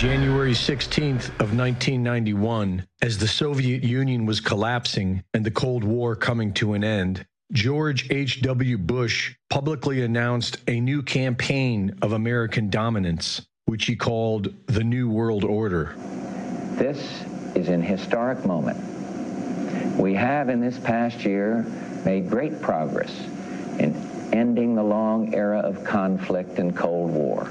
January 16th of 1991, as the Soviet Union was collapsing and the Cold War coming to an end, George H.W. Bush publicly announced a new campaign of American dominance, which he called the New World Order. This is an historic moment. We have in this past year made great progress in ending the long era of conflict and Cold War.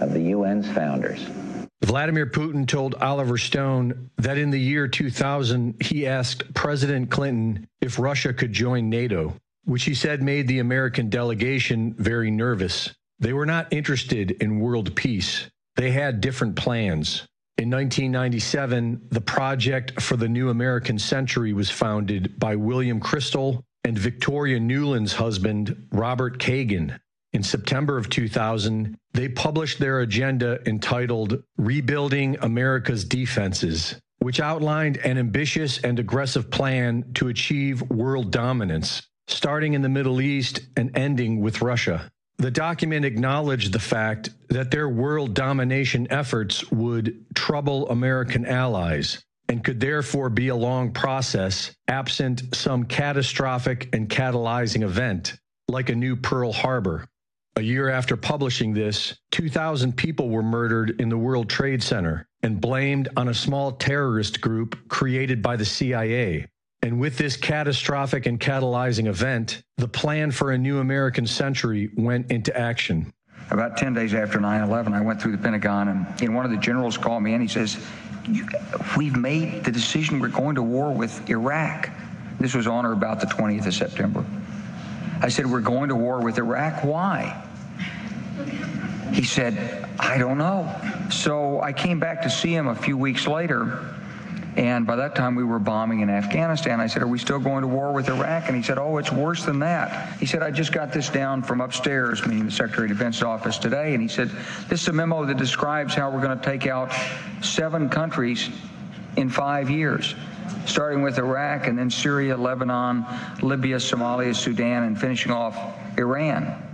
of the UN's founders. Vladimir Putin told Oliver Stone that in the year 2000, he asked President Clinton if Russia could join NATO, which he said made the American delegation very nervous. They were not interested in world peace. They had different plans. In 1997, the Project for the New American Century was founded by William Kristol and Victoria Nuland's husband, Robert Kagan. In September of 2000, they published their agenda entitled Rebuilding America's Defenses, which outlined an ambitious and aggressive plan to achieve world dominance, starting in the Middle East and ending with Russia. The document acknowledged the fact that their world domination efforts would trouble American allies and could therefore be a long process absent some catastrophic and catalyzing event, like a new Pearl Harbor. A year after publishing this, 2,000 people were murdered in the World Trade Center and blamed on a small terrorist group created by the CIA. And with this catastrophic and catalyzing event, the plan for a new American century went into action. About 10 days after 9 11, I went through the Pentagon, and, one of the generals called me and he says, We've made the decision we're going to war with Iraq. This was on or about the 20th of September. I said, We're going to war with Iraq. Why? He said, I don't know. So I came back to see him a few weeks later. And by that time, we were bombing in Afghanistan. I said, Are we still going to war with Iraq? And he said, Oh, it's worse than that. He said, I just got this down from upstairs, meaning the Secretary of Defense office today. And he said, This is a memo that describes how we're going to take out seven countries in five years, starting with Iraq and then Syria, Lebanon, Libya, Somalia, Sudan, and finishing off Iran.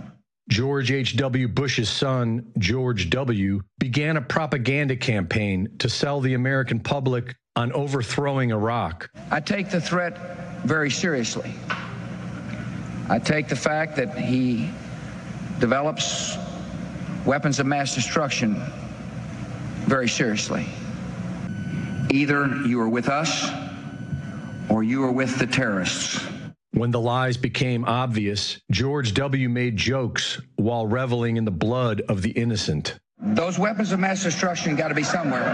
George H.W. Bush's son, George W., began a propaganda campaign to sell the American public on overthrowing Iraq. I take the threat very seriously. I take the fact that he develops weapons of mass destruction very seriously. Either you are with us or you are with the terrorists. When the lies became obvious, George W. made jokes while reveling in the blood of the innocent. Those weapons of mass destruction got to be somewhere.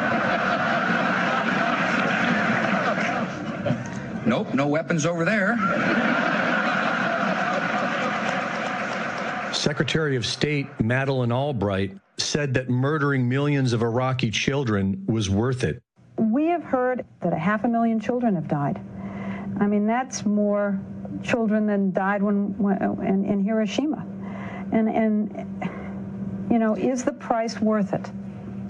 nope, no weapons over there. Secretary of State Madeleine Albright said that murdering millions of Iraqi children was worth it. We have heard that a half a million children have died. I mean, that's more children than died when, when in, in Hiroshima. And, and, you know, is the price worth it?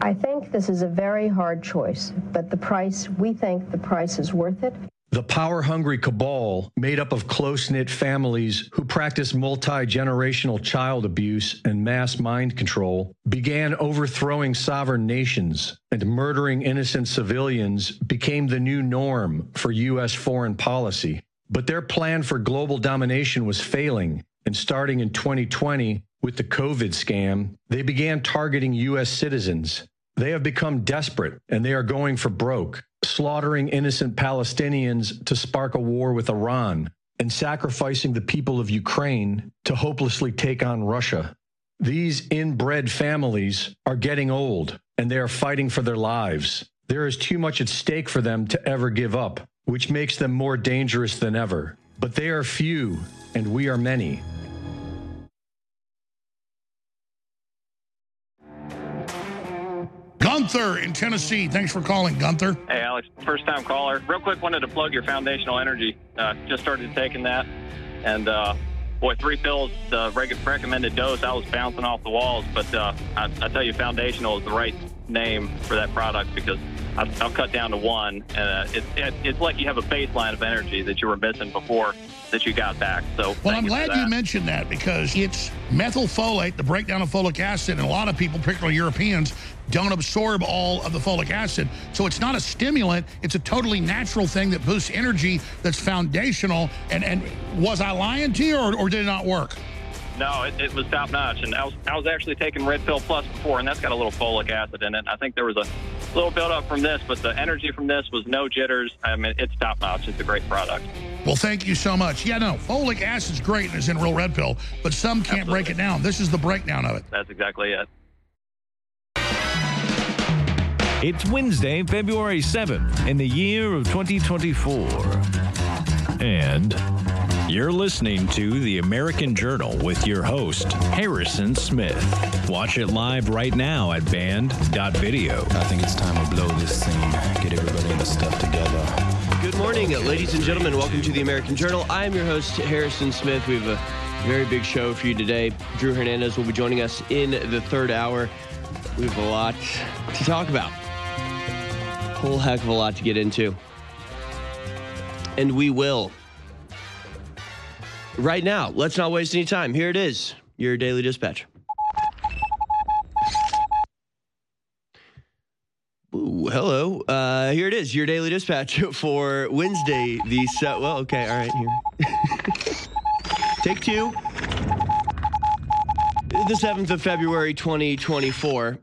I think this is a very hard choice, but the price, we think the price is worth it. The power hungry cabal, made up of close knit families who practice multi generational child abuse and mass mind control, began overthrowing sovereign nations, and murdering innocent civilians became the new norm for U.S. foreign policy. But their plan for global domination was failing, and starting in 2020 with the COVID scam, they began targeting U.S. citizens. They have become desperate and they are going for broke, slaughtering innocent Palestinians to spark a war with Iran and sacrificing the people of Ukraine to hopelessly take on Russia. These inbred families are getting old and they are fighting for their lives. There is too much at stake for them to ever give up which makes them more dangerous than ever. But they are few, and we are many. Gunther in Tennessee. Thanks for calling, Gunther. Hey, Alex, first time caller. Real quick, wanted to plug your foundational energy. Uh, just started taking that, and uh, boy, three pills, the reg- recommended dose. I was bouncing off the walls, but uh, I, I tell you, foundational is the right name for that product because I'll, cut down to one, and uh, it, it, it's like you have a baseline of energy that you were missing before that you got back. So, Well, I'm you glad you mentioned that because it's methylfolate, the breakdown of folic acid, and a lot of people, particularly Europeans, don't absorb all of the folic acid. So it's not a stimulant, it's a totally natural thing that boosts energy that's foundational. And, and was I lying to you or, or did it not work? No, it, it was top notch, and I was I was actually taking Red Pill Plus before, and that's got a little folic acid in it. I think there was a little build up from this, but the energy from this was no jitters. I mean, it's top notch. It's a great product. Well, thank you so much. Yeah, no, folic acid's great and it's in real red pill, but some can't break it down. This is the breakdown of it. That's exactly it. It's Wednesday, February 7th, in the year of 2024. And you're listening to the American Journal with your host, Harrison Smith. Watch it live right now at band.video. I think it's time to blow this scene, get everybody in the stuff together. Good morning, uh, ladies and gentlemen. Welcome to the American Journal. I am your host, Harrison Smith. We have a very big show for you today. Drew Hernandez will be joining us in the third hour. We have a lot to talk about, a whole heck of a lot to get into. And we will. Right now, let's not waste any time. Here it is your daily dispatch. Ooh, hello. Uh, here it is, your daily dispatch for Wednesday. The set. Well, okay, all right. Here, take two. The seventh of February, twenty twenty-four.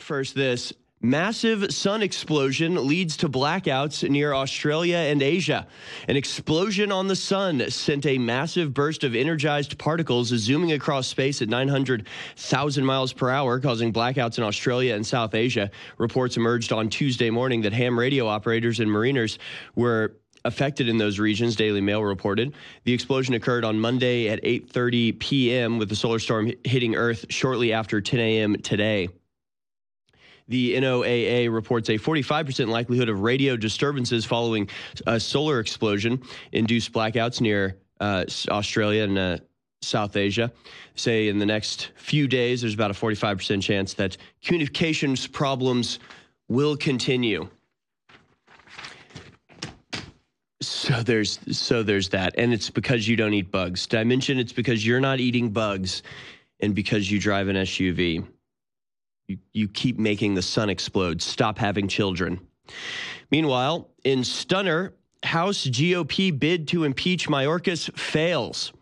First, this massive sun explosion leads to blackouts near Australia and Asia. An explosion on the sun sent a massive burst of energized particles zooming across space at 900,000 miles per hour, causing blackouts in Australia and South Asia. Reports emerged on Tuesday morning that ham radio operators and mariners were affected in those regions daily mail reported the explosion occurred on monday at 8.30 p.m with the solar storm hitting earth shortly after 10 a.m today the NOAA reports a 45% likelihood of radio disturbances following a solar explosion induced blackouts near uh, Australia and uh, South Asia. Say in the next few days, there's about a 45% chance that communications problems will continue. So there's so there's that, and it's because you don't eat bugs. Did I mention it's because you're not eating bugs, and because you drive an SUV? You, keep making the sun explode. Stop having children. Meanwhile, in Stunner, House GOP bid to impeach Mayorkas fails.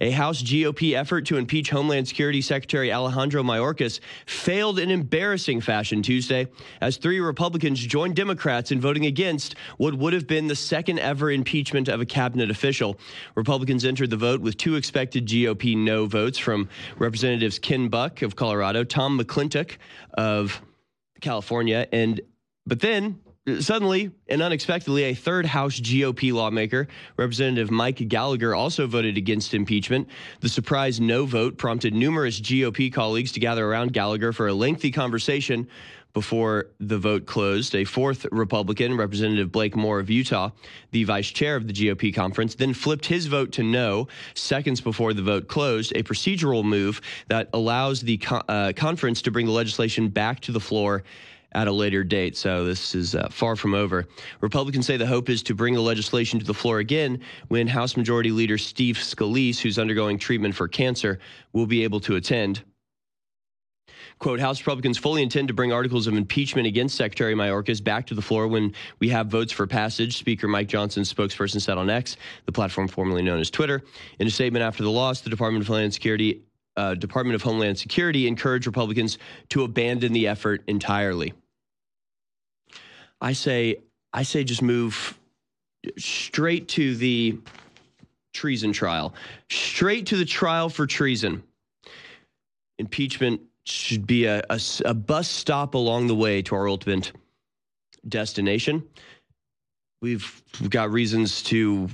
A House GOP effort to impeach Homeland Security Secretary Alejandro Mayorkas failed in embarrassing fashion Tuesday as three Republicans joined Democrats in voting against what would have been the second ever impeachment of a cabinet official. Republicans entered the vote with two expected GOP no votes from Representatives Ken Buck of Colorado, Tom McClintock of California, and but then Suddenly and unexpectedly, a third House GOP lawmaker, Representative Mike Gallagher, also voted against impeachment. The surprise no vote prompted numerous GOP colleagues to gather around Gallagher for a lengthy conversation before the vote closed. A fourth Republican, Representative Blake Moore of Utah, the vice chair of the GOP conference, then flipped his vote to no seconds before the vote closed, a procedural move that allows the uh, conference to bring the legislation back to the floor at a later date. So this is uh, far from over. Republicans say the hope is to bring the legislation to the floor again when House Majority Leader Steve Scalise, who's undergoing treatment for cancer, will be able to attend. Quote, House Republicans fully intend to bring articles of impeachment against Secretary Mayorkas back to the floor when we have votes for passage, Speaker Mike Johnson's spokesperson said on X, the platform formerly known as Twitter. In a statement after the loss, the Department of Homeland Security uh, Department of Homeland Security encouraged Republicans to abandon the effort entirely. I say, I say, just move straight to the treason trial, straight to the trial for treason. Impeachment should be a, a, a bus stop along the way to our ultimate destination. We've got reasons to.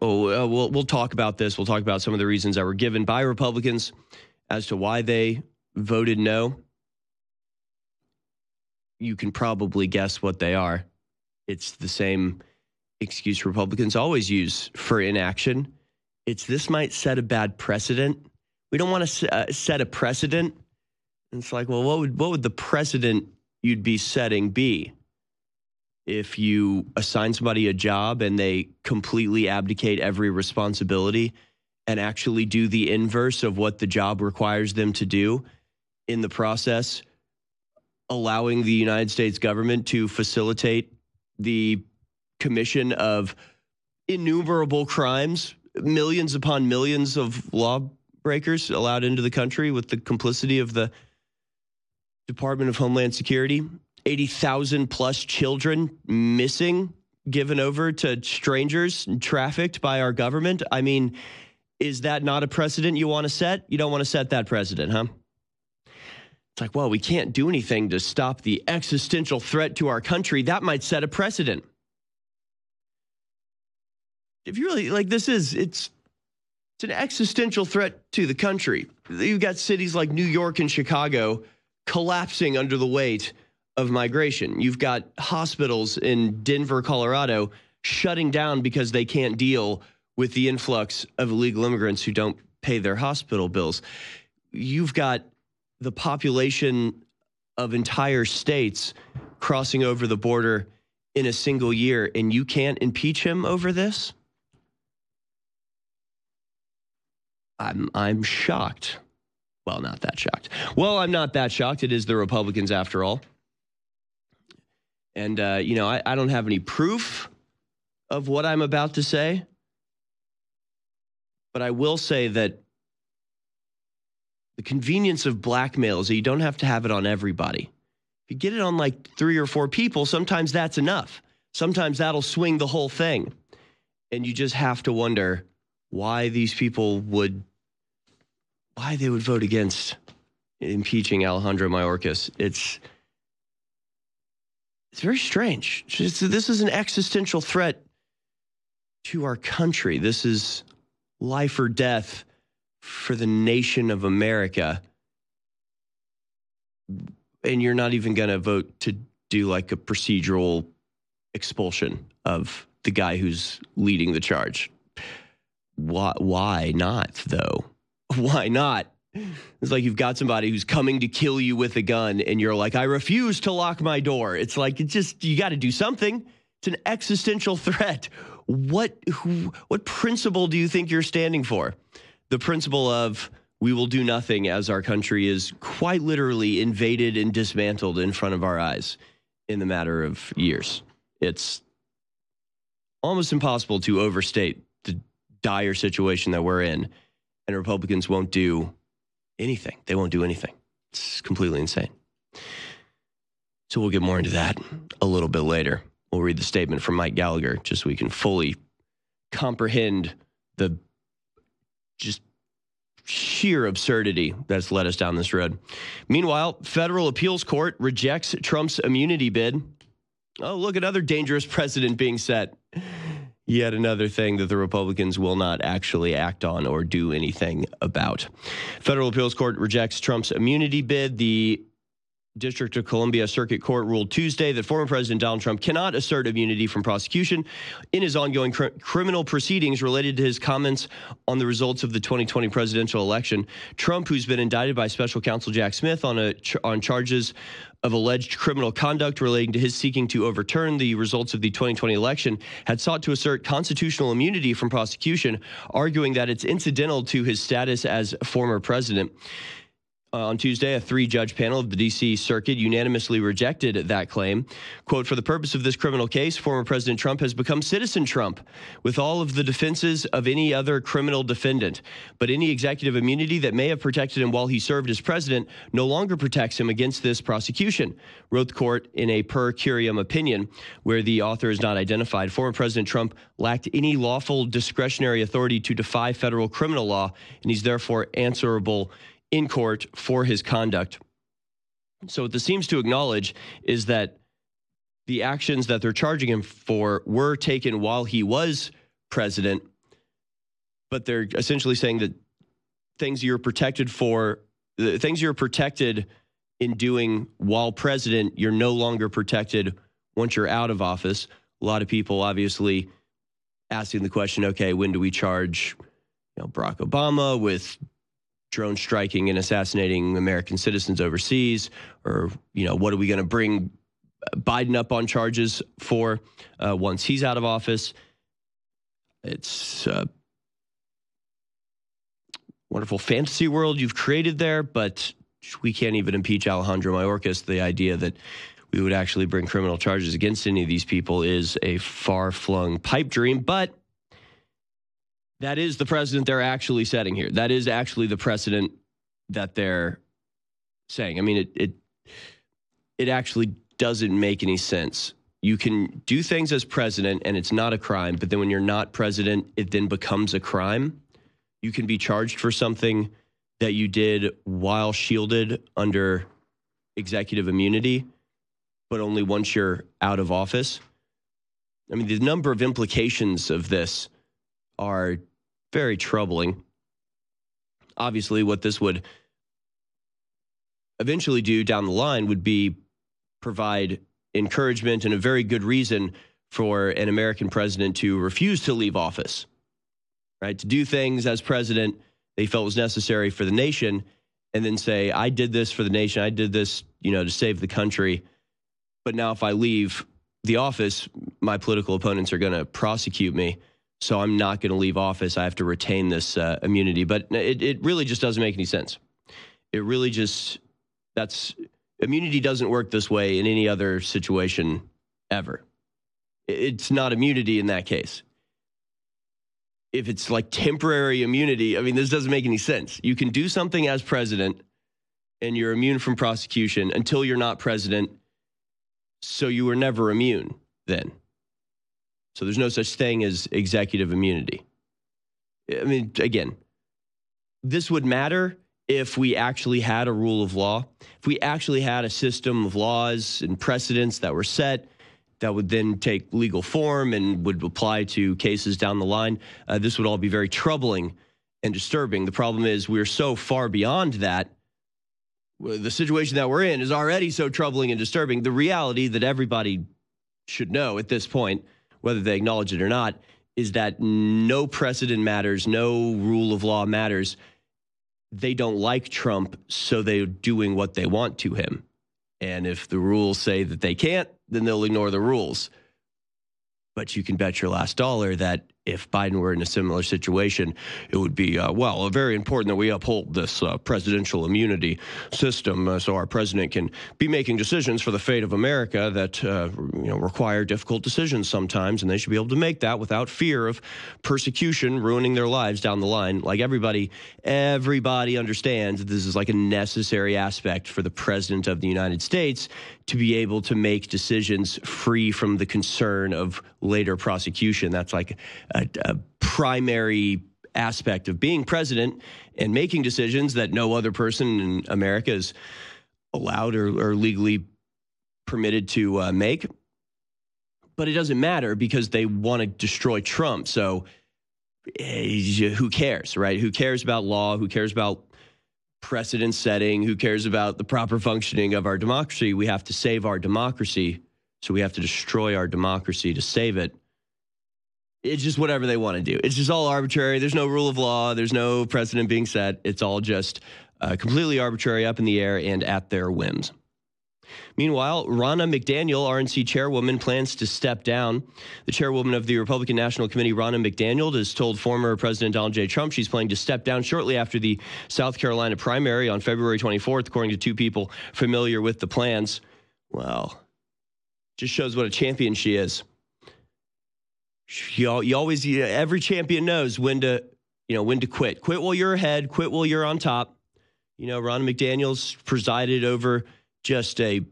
Oh, uh, we'll we'll talk about this. We'll talk about some of the reasons that were given by Republicans as to why they voted no. You can probably guess what they are. It's the same excuse Republicans always use for inaction. It's this might set a bad precedent. We don't want to uh, set a precedent. And it's like, well, what would what would the precedent you'd be setting be? If you assign somebody a job and they completely abdicate every responsibility and actually do the inverse of what the job requires them to do in the process, allowing the United States government to facilitate the commission of innumerable crimes, millions upon millions of lawbreakers allowed into the country with the complicity of the Department of Homeland Security, 80,000 plus children missing, given over to strangers, trafficked by our government. I mean, is that not a precedent you want to set? You don't want to set that precedent, huh? It's like, well, we can't do anything to stop the existential threat to our country. That might set a precedent. If you really like this is it's it's an existential threat to the country. You've got cities like New York and Chicago collapsing under the weight of migration. You've got hospitals in Denver, Colorado shutting down because they can't deal with the influx of illegal immigrants who don't pay their hospital bills. You've got the population of entire states crossing over the border in a single year, and you can't impeach him over this? I'm I'm shocked. Well, not that shocked. Well, I'm not that shocked. It is the Republicans after all. And uh, you know, I, I don't have any proof of what I'm about to say, but I will say that the convenience of blackmail is that you don't have to have it on everybody. If you get it on like three or four people, sometimes that's enough. Sometimes that'll swing the whole thing. And you just have to wonder why these people would why they would vote against impeaching Alejandro Mayorkas. It's it's very strange. This is an existential threat to our country. This is life or death for the nation of America. And you're not even going to vote to do like a procedural expulsion of the guy who's leading the charge. Why, why not, though? Why not? It's like you've got somebody who's coming to kill you with a gun, and you're like, I refuse to lock my door. It's like, it's just, you got to do something. It's an existential threat. What, who, what principle do you think you're standing for? The principle of we will do nothing as our country is quite literally invaded and dismantled in front of our eyes in the matter of years. It's almost impossible to overstate the dire situation that we're in, and Republicans won't do anything. They won't do anything. It's completely insane. So we'll get more into that a little bit later. We'll read the statement from Mike Gallagher just so we can fully comprehend the just sheer absurdity that's led us down this road. Meanwhile, federal appeals court rejects Trump's immunity bid. Oh, look, another dangerous precedent being set. Yet another thing that the Republicans will not actually act on or do anything about. Federal appeals court rejects Trump's immunity bid. The District of Columbia Circuit Court ruled Tuesday that former President Donald Trump cannot assert immunity from prosecution in his ongoing cr- criminal proceedings related to his comments on the results of the 2020 presidential election. Trump, who's been indicted by special counsel Jack Smith on a ch- on charges of alleged criminal conduct relating to his seeking to overturn the results of the 2020 election, had sought to assert constitutional immunity from prosecution, arguing that it's incidental to his status as former president. Uh, on Tuesday, a three judge panel of the D.C. Circuit unanimously rejected that claim. Quote For the purpose of this criminal case, former President Trump has become citizen Trump with all of the defenses of any other criminal defendant. But any executive immunity that may have protected him while he served as president no longer protects him against this prosecution, wrote the court in a per curiam opinion where the author is not identified. Former President Trump lacked any lawful discretionary authority to defy federal criminal law, and he's therefore answerable in court for his conduct. So, what this seems to acknowledge is that the actions that they're charging him for were taken while he was president, but they're essentially saying that things you're protected for, the things you're protected in doing while president, you're no longer protected once you're out of office. A lot of people obviously asking the question, okay, when do we charge you know, Barack Obama with drone striking and assassinating American citizens overseas? Or, you know, what are we going to bring Biden up on charges for uh, once he's out of office? It's a wonderful fantasy world you've created there, but we can't even impeach Alejandro Mayorkas. The idea that we would actually bring criminal charges against any of these people is a far flung pipe dream, but that is the precedent they're actually setting here. That is actually the precedent that they're saying. I mean, it it it actually doesn't make any sense. You can do things as president and it's not a crime, but then when you're not president, it then becomes a crime. You can be charged for something that you did while shielded under executive immunity, but only once you're out of office. I mean, the number of implications of this are very troubling. Obviously, what this would eventually do down the line would be provide encouragement and a very good reason for an American president to refuse to leave office, right? To do things as president they felt was necessary for the nation, and then say, I did this for the nation, I did this, you know, to save the country. But now if I leave the office, my political opponents are going to prosecute me. So I'm not going to leave office. I have to retain this uh, immunity. But it, it really just doesn't make any sense. It really just, that's, immunity doesn't work this way in any other situation ever. It's not immunity in that case. If it's like temporary immunity, I mean, this doesn't make any sense. You can do something as president and you're immune from prosecution until you're not president. So you were never immune then. So there's no such thing as executive immunity. I mean, again, this would matter if we actually had a rule of law, if we actually had a system of laws and precedents that were set that would then take legal form and would apply to cases down the line, uh, this would all be very troubling and disturbing. The problem is we're so far beyond that. The situation that we're in is already so troubling and disturbing. The reality that everybody should know at this point whether they acknowledge it or not, is that no precedent matters, no rule of law matters. They don't like Trump, so they're doing what they want to him. And if the rules say that they can't, then they'll ignore the rules. But you can bet your last dollar that if Biden were in a similar situation, it would be, uh, well, very important that we uphold this uh, presidential immunity system uh, so our president can be making decisions for the fate of America that uh, you know, require difficult decisions sometimes, and they should be able to make that without fear of persecution ruining their lives down the line. Like everybody, everybody understands that this is like a necessary aspect for the president of the United States to be able to make decisions free from the concern of later prosecution. That's like a, a primary aspect of being president and making decisions that no other person in America is allowed or, or legally permitted to uh, make. But it doesn't matter because they want to destroy Trump. So eh, who cares, right? Who cares about law? Who cares about precedent setting? Who cares about the proper functioning of our democracy? We have to save our democracy. So we have to destroy our democracy to save it it's just whatever they want to do. It's just all arbitrary. There's no rule of law. There's no precedent being set. It's all just uh, completely arbitrary, up in the air, and at their whims. Meanwhile, Ronna McDaniel, RNC chairwoman, plans to step down. The chairwoman of the Republican National Committee, Ronna McDaniel, has told former President Donald J. Trump she's planning to step down shortly after the South Carolina primary on February 24th, according to two people familiar with the plans. Well, just shows what a champion she is you, you always you, every champion knows when to you know when to quit. Quit while you're ahead. Quit while you're on top. You know, Ron McDaniel's presided over just a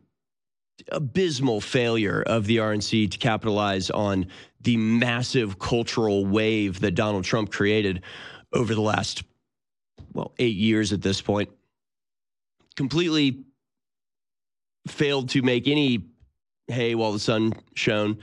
abysmal failure of the RNC to capitalize on the massive cultural wave that Donald Trump created over the last well eight years at this point. Completely failed to make any hay while the sun shone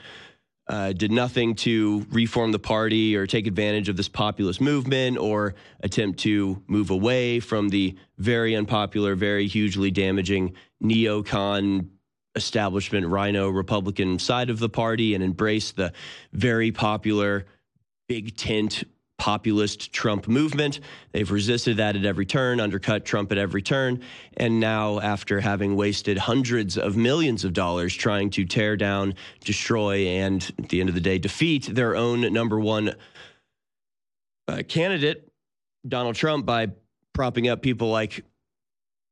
uh, did nothing to reform the party or take advantage of this populist movement or attempt to move away from the very unpopular, very hugely damaging neocon establishment rhino Republican side of the party and embrace the very popular big tent populist Trump movement. They've resisted that at every turn, undercut Trump at every turn. And now, after having wasted hundreds of millions of dollars trying to tear down, destroy, and at the end of the day, defeat their own number one uh, candidate, Donald Trump, by propping up people like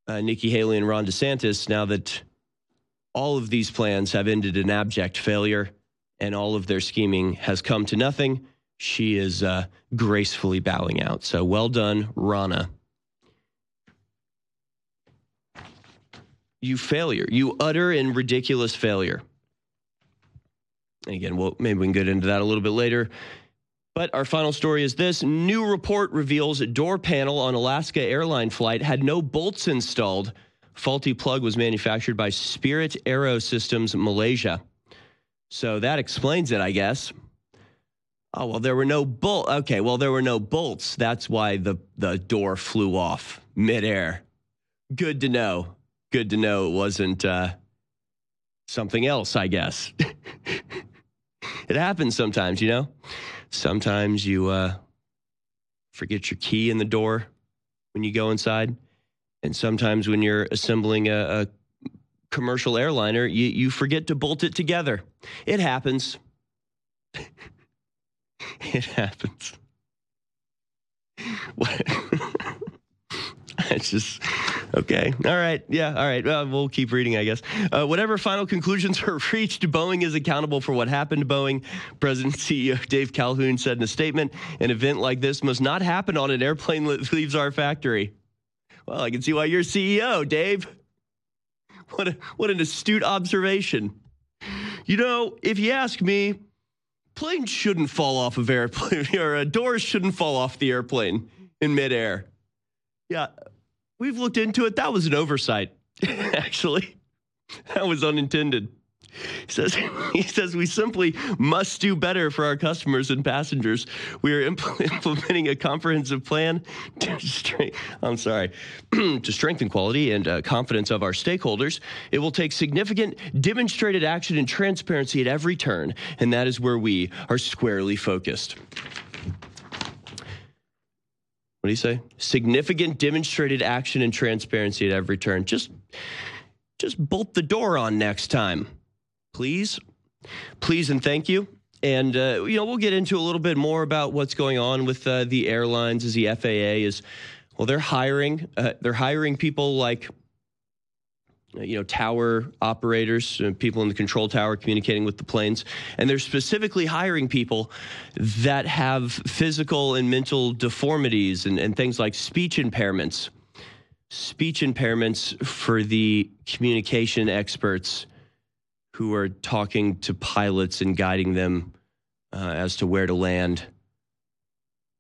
uh, Nikki Haley and Ron DeSantis, now that all of these plans have ended in abject failure and all of their scheming has come to nothing she is uh, gracefully bowing out. So well done, Ronna. You failure. You utter and ridiculous failure. And again, well, maybe we can get into that a little bit later. But our final story is this new report reveals door panel on Alaska airline flight had no bolts installed. Faulty plug was manufactured by Spirit AeroSystems Malaysia. So that explains it, I guess. Oh, well, there were no bolts. Okay, well, there were no bolts. That's why the, the door flew off midair. Good to know. Good to know it wasn't uh, something else, I guess. it happens sometimes, you know? Sometimes you uh, forget your key in the door when you go inside. And sometimes when you're assembling a, a commercial airliner, you, you forget to bolt it together. It happens. It happens. What? it's just okay. All right. Yeah. All right. Well, we'll keep reading, I guess. Uh, whatever final conclusions are reached, Boeing is accountable for what happened to Boeing. President CEO Dave Calhoun said in a statement an event like this must not happen on an airplane that leaves our factory. Well, I can see why you're CEO, Dave. What, a, what an astute observation. You know, if you ask me, planes shouldn't fall off of airplane or uh, doors shouldn't fall off the airplane in midair. Yeah, we've looked into it. That was an oversight, actually. That was unintended. He says, he says we simply must do better for our customers and passengers. We are impl- implementing a comprehensive plan to I'm sorry, to strengthen quality and uh, confidence of our stakeholders. It will take significant demonstrated action and transparency at every turn, and that is where we are squarely focused. What do you say? Significant demonstrated action and transparency at every turn. Just just bolt the door on next time please. Please and thank you. And, uh, you know, we'll get into a little bit more about what's going on with uh, the airlines as the FAA is, well, they're hiring, uh, they're hiring people like, you know, tower operators, uh, people in the control tower communicating with the planes. And they're specifically hiring people that have physical and mental deformities and, and things like speech impairments. Speech impairments for the communication experts who are talking to pilots and guiding them uh, as to where to land.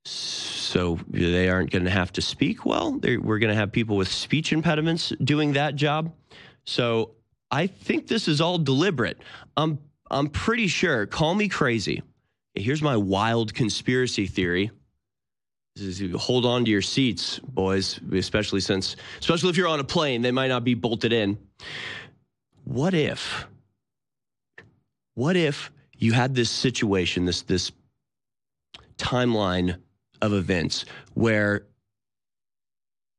So they aren't going to have to speak well. They're, we're going to have people with speech impediments doing that job. So I think this is all deliberate. I'm I'm pretty sure. Call me crazy. Here's my wild conspiracy theory. hold on to your seats, boys, especially since, especially if you're on a plane, they might not be bolted in. What if what if you had this situation, this this timeline of events where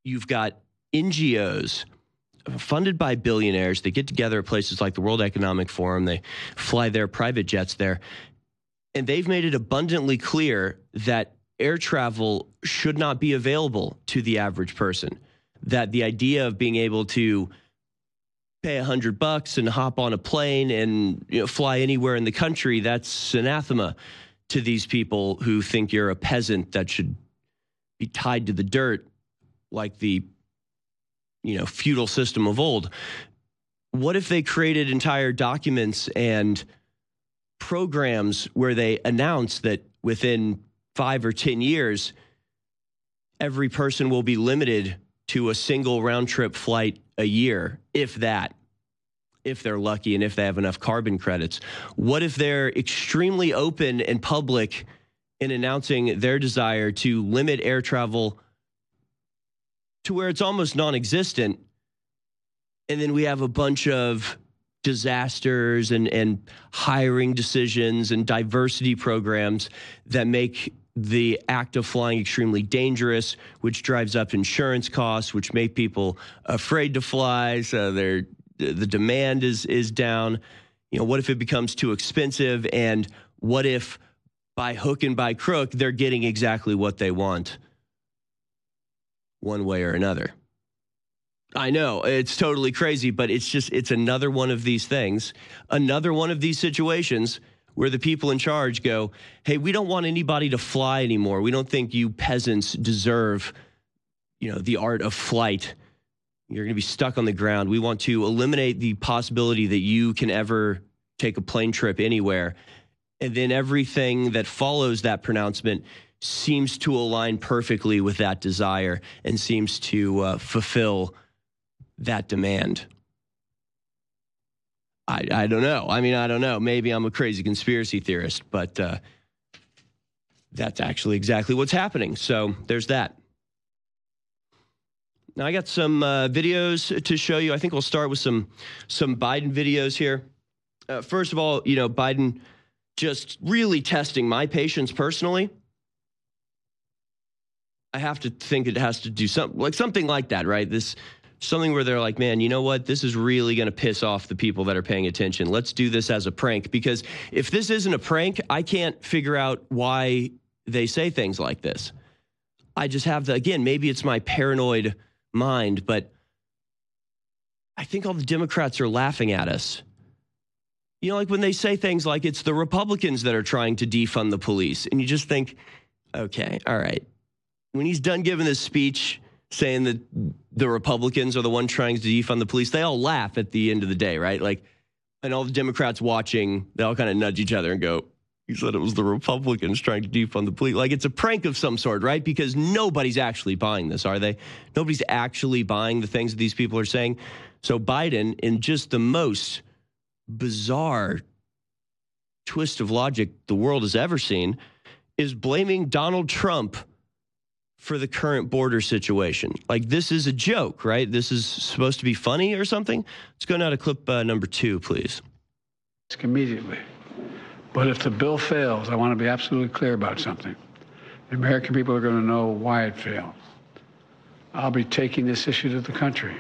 you've got NGOs funded by billionaires. They get together at places like the World Economic Forum. They fly their private jets there. And they've made it abundantly clear that air travel should not be available to the average person. That the idea of being able to pay a hundred bucks and hop on a plane and you know, fly anywhere in the country, that's anathema to these people who think you're a peasant that should be tied to the dirt like the you know feudal system of old. What if they created entire documents and programs where they announce that within five or 10 years, every person will be limited to a single round trip flight a year, if that. if they're lucky and if they have enough carbon credits. What if they're extremely open and public in announcing their desire to limit air travel to where it's almost non existent? And then we have a bunch of disasters and, and hiring decisions and diversity programs that make the act of flying extremely dangerous, which drives up insurance costs, which make people afraid to fly. So they're the demand is is down. You know, what if it becomes too expensive? And what if by hook and by crook, they're getting exactly what they want one way or another? I know it's totally crazy, but it's just, it's another one of these things, another one of these situations where the people in charge go, Hey, we don't want anybody to fly anymore. We don't think you peasants deserve, you know, the art of flight. You're going to be stuck on the ground. We want to eliminate the possibility that you can ever take a plane trip anywhere. And then everything that follows that pronouncement seems to align perfectly with that desire and seems to uh, fulfill that demand. I, I don't know. I mean, I don't know. Maybe I'm a crazy conspiracy theorist, but uh, that's actually exactly what's happening. So there's that. Now I got some uh, videos to show you. I think we'll start with some some Biden videos here. Uh, first of all, you know, Biden just really testing my patience personally. I have to think it has to do something like something like that, right? This something where they're like, man, you know what? This is really going to piss off the people that are paying attention. Let's do this as a prank because if this isn't a prank, I can't figure out why they say things like this. I just have the again, maybe it's my paranoid mind, but I think all the Democrats are laughing at us. You know, like when they say things like it's the Republicans that are trying to defund the police, and you just think, okay, all right. When he's done giving this speech saying that the Republicans are the one trying to defund the police, they all laugh at the end of the day, right? Like, and all the Democrats watching, they all kind of nudge each other and go, he said it was the Republicans trying to defund the police. Like it's a prank of some sort, right? Because nobody's actually buying this, are they? Nobody's actually buying the things that these people are saying. So Biden, in just the most bizarre twist of logic the world has ever seen, is blaming Donald Trump for the current border situation. Like this is a joke, right? This is supposed to be funny or something. Let's go now to clip uh, number two, please. Immediately. But if the bill fails, I want to be absolutely clear about something. The American people are going to know why it failed. I'll be taking this issue to the country.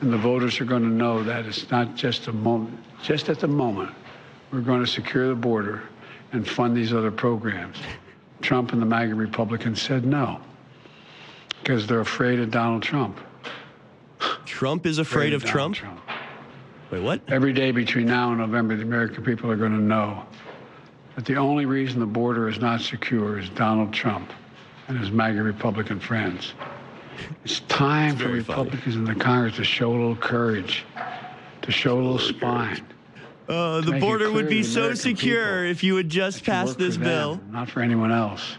And the voters are going to know that it's not just a moment, just at the moment, we're going to secure the border and fund these other programs. Trump and the MAGA Republicans said no because they're afraid of Donald Trump. Trump is afraid, afraid of, of Trump? Trump? Wait, what? Every day between now and November, the American people are going to know that the only reason the border is not secure is Donald Trump and his MAGA Republican friends. It's time it's for Republicans funny. in the Congress to show a little courage, to show a little spine. Uh, the border would be so secure if you would just pass this bill. Them, not for anyone else.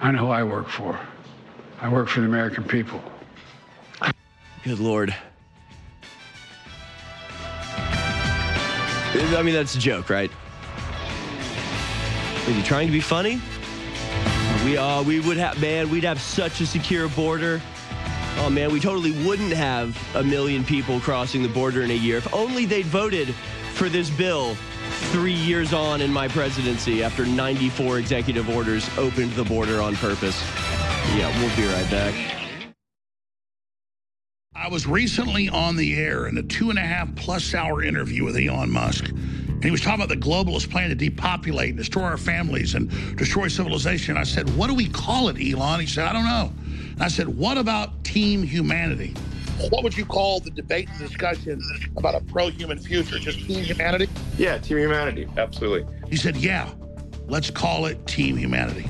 I know who I work for. I work for the American people. Good Lord. I mean, that's a joke, right? Are you trying to be funny? We uh, we would have man, we'd have such a secure border. Oh man, we totally wouldn't have a million people crossing the border in a year if only they'd voted for this bill three years on in my presidency after 94 executive orders opened the border on purpose. Yeah, we'll be right back. I was recently on the air in a two and a half plus hour interview with Elon Musk. And he was talking about the globalist plan to depopulate, and destroy our families, and destroy civilization. I said, What do we call it, Elon? He said, I don't know. And I said, What about team humanity? What would you call the debate and discussion about a pro-human future? Just team humanity? Yeah, team humanity. Absolutely. He said, yeah, let's call it team humanity.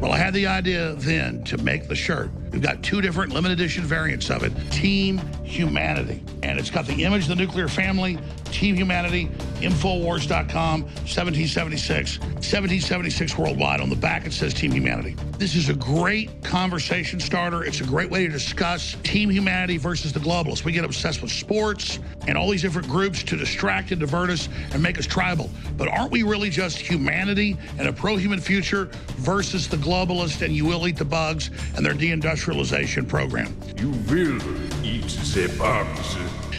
Well, I had the idea then to make the shirt We've got two different limited edition variants of it Team Humanity. And it's got the image of the nuclear family, Team Humanity, Infowars.com, 1776, 1776 worldwide. On the back, it says Team Humanity. This is a great conversation starter. It's a great way to discuss Team Humanity versus the globalists. We get obsessed with sports and all these different groups to distract and divert us and make us tribal. But aren't we really just humanity and a pro human future versus the globalist and you will eat the bugs and their deindustrialization program? You will eat the bugs.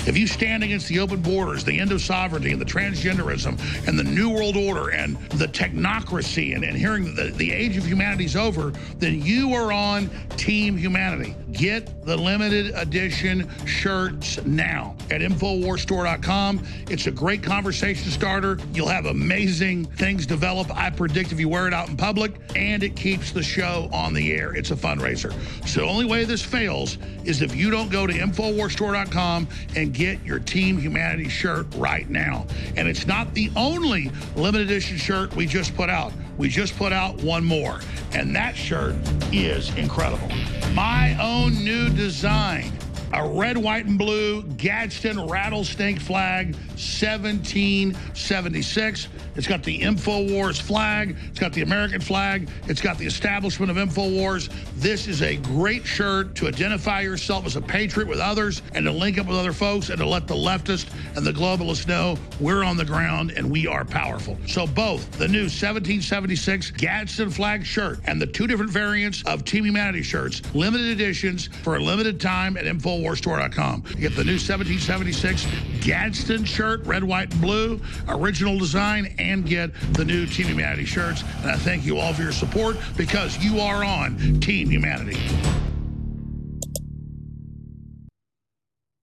If you stand against the open borders, the end of sovereignty, and the transgenderism, and the New World Order, and the technocracy, and, and hearing that the, the age of humanity is over, then you are on Team Humanity. Get the limited edition shirts now at InfoWarsStore.com. It's a great conversation starter. You'll have amazing things develop. I predict if you wear it out in public, and it keeps the show on the air. It's a fundraiser. So the only way this fails is if you don't go to InfoWarsStore.com and get your Team Humanity shirt right now. And it's not the only limited edition shirt we just put out. We just put out one more, and that shirt is incredible. My own new design a red, white, and blue Gadsden rattlesnake flag, 1776. It's got the InfoWars flag. It's got the American flag. It's got the establishment of InfoWars. This is a great shirt to identify yourself as a patriot with others and to link up with other folks and to let the leftists and the globalists know we're on the ground and we are powerful. So both the new 1776 Gadsden flag shirt and the two different variants of Team Humanity shirts, limited editions for a limited time at InfoWarsStore.com. Get the new 1776 Gadsden shirt, red, white, and blue, original design, and get the new Team Humanity shirts. And I thank you all for your support because you are on Team Humanity.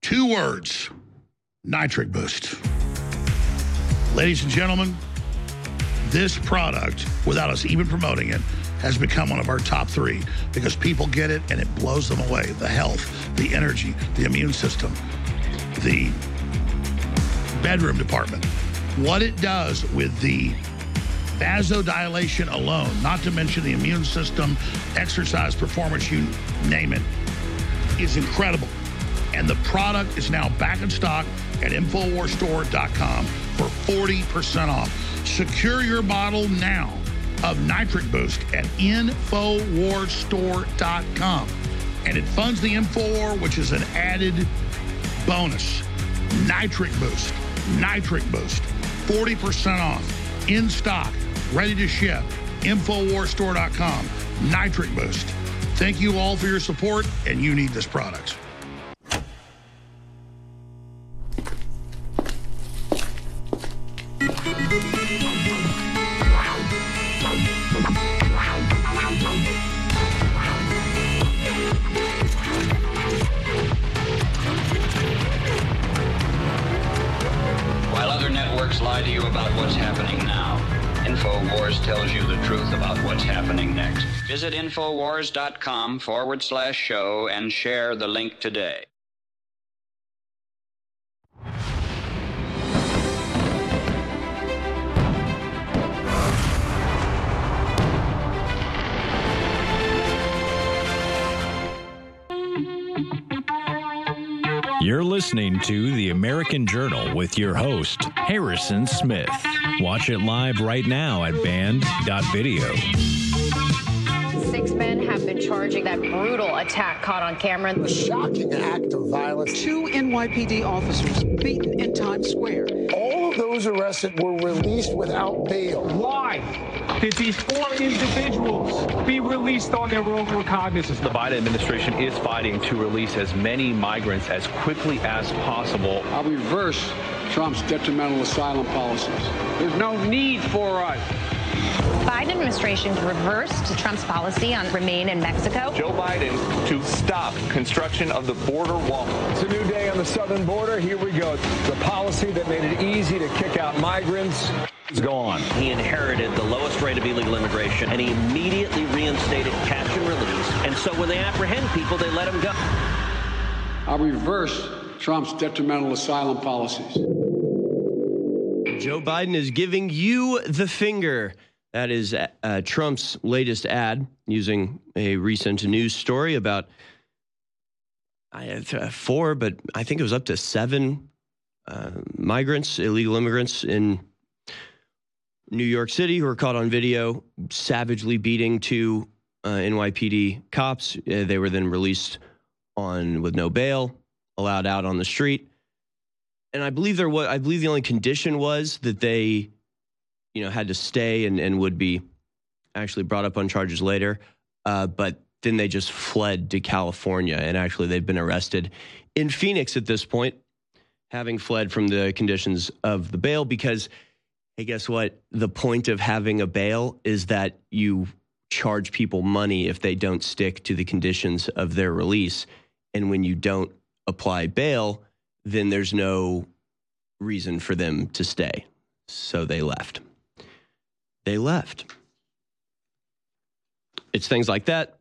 Two words nitric boost. Ladies and gentlemen, this product, without us even promoting it, has become one of our top three because people get it and it blows them away. The health, the energy, the immune system, the bedroom department. What it does with the vasodilation alone, not to mention the immune system, exercise performance, you name it, is incredible. And the product is now back in stock at InfoWarsStore.com for 40% off. Secure your bottle now of Nitric Boost at InfoWarsStore.com. And it funds the InfoWar, which is an added bonus. Nitric Boost. Nitric Boost. 40% off. In stock. Ready to ship. Infowarstore.com. Nitric Boost. Thank you all for your support, and you need this product. Infowars.com forward slash show and share the link today. You're listening to The American Journal with your host, Harrison Smith. Watch it live right now at band.video. Six men have been charging that brutal attack caught on camera. A shocking act of violence. Two NYPD officers beaten in Times Square. All of those arrested were released without bail. Why did these four individuals be released on their own recognizance? The Biden administration is fighting to release as many migrants as quickly as possible. I'll reverse Trump's detrimental asylum policies. There's no need for us. Biden administration reversed Trump's policy on remain in Mexico. Joe Biden to stop construction of the border wall. It's a new day on the southern border. Here we go. The policy that made it easy to kick out migrants is gone. He inherited the lowest rate of illegal immigration and he immediately reinstated catch and release. And so when they apprehend people, they let them go. I'll reverse Trump's detrimental asylum policies. Joe Biden is giving you the finger That is uh, Trump's latest ad using a recent news story about uh, four, but I think it was up to seven uh, migrants, illegal immigrants in New York City who were caught on video savagely beating two uh, NYPD cops. Uh, they were then released on with no bail, allowed out on the street. And I believe there was I believe the only condition was that they, you know, had to stay and, and would be actually brought up on charges later. Uh, but then they just fled to California and actually they've been arrested in Phoenix at this point, having fled from the conditions of the bail because hey, guess what? The point of having a bail is that you charge people money if they don't stick to the conditions of their release. And when you don't apply bail, then there's no reason for them to stay. So they left. They left. It's things like that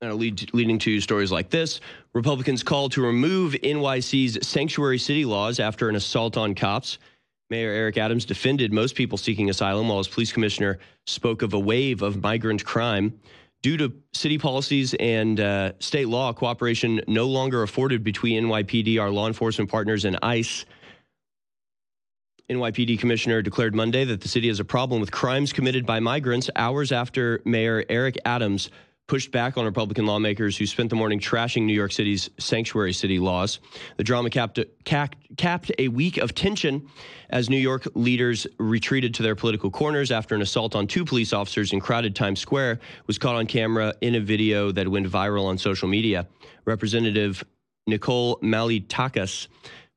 that are lead, leading to stories like this. Republicans call to remove NYC's sanctuary city laws after an assault on cops. Mayor Eric Adams defended most people seeking asylum, while his police commissioner spoke of a wave of migrant crime. Due to city policies and uh, state law, cooperation no longer afforded between NYPD, our law enforcement partners, and ICE. NYPD commissioner declared Monday that the city has a problem with crimes committed by migrants hours after Mayor Eric Adams pushed back on Republican lawmakers who spent the morning trashing New York City's sanctuary city laws. The drama capped, capped a week of tension as New York leaders retreated to their political corners after an assault on two police officers in crowded Times Square was caught on camera in a video that went viral on social media. Representative Nicole Malliotakis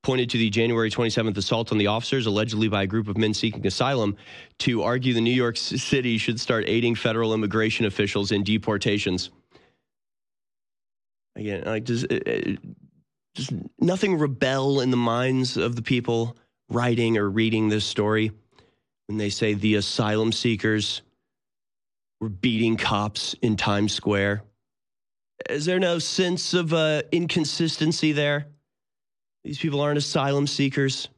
pointed to the January 27th assault on the officers, allegedly by a group of men seeking asylum, to argue the New York City should start aiding federal immigration officials in deportations. Again, like does, uh, uh, does nothing rebel in the minds of the people writing or reading this story when they say the asylum seekers were beating cops in Times Square? Is there no sense of uh, inconsistency there? These people aren't asylum seekers.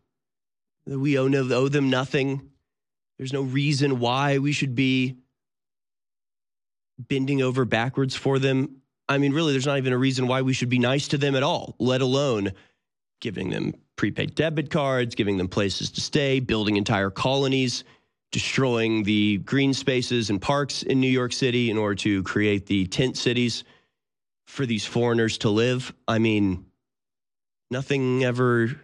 We owe, no, owe them nothing. There's no reason why we should be bending over backwards for them. I mean, really, there's not even a reason why we should be nice to them at all, let alone giving them prepaid debit cards, giving them places to stay, building entire colonies, destroying the green spaces and parks in New York City in order to create the tent cities for these foreigners to live. I mean, nothing ever,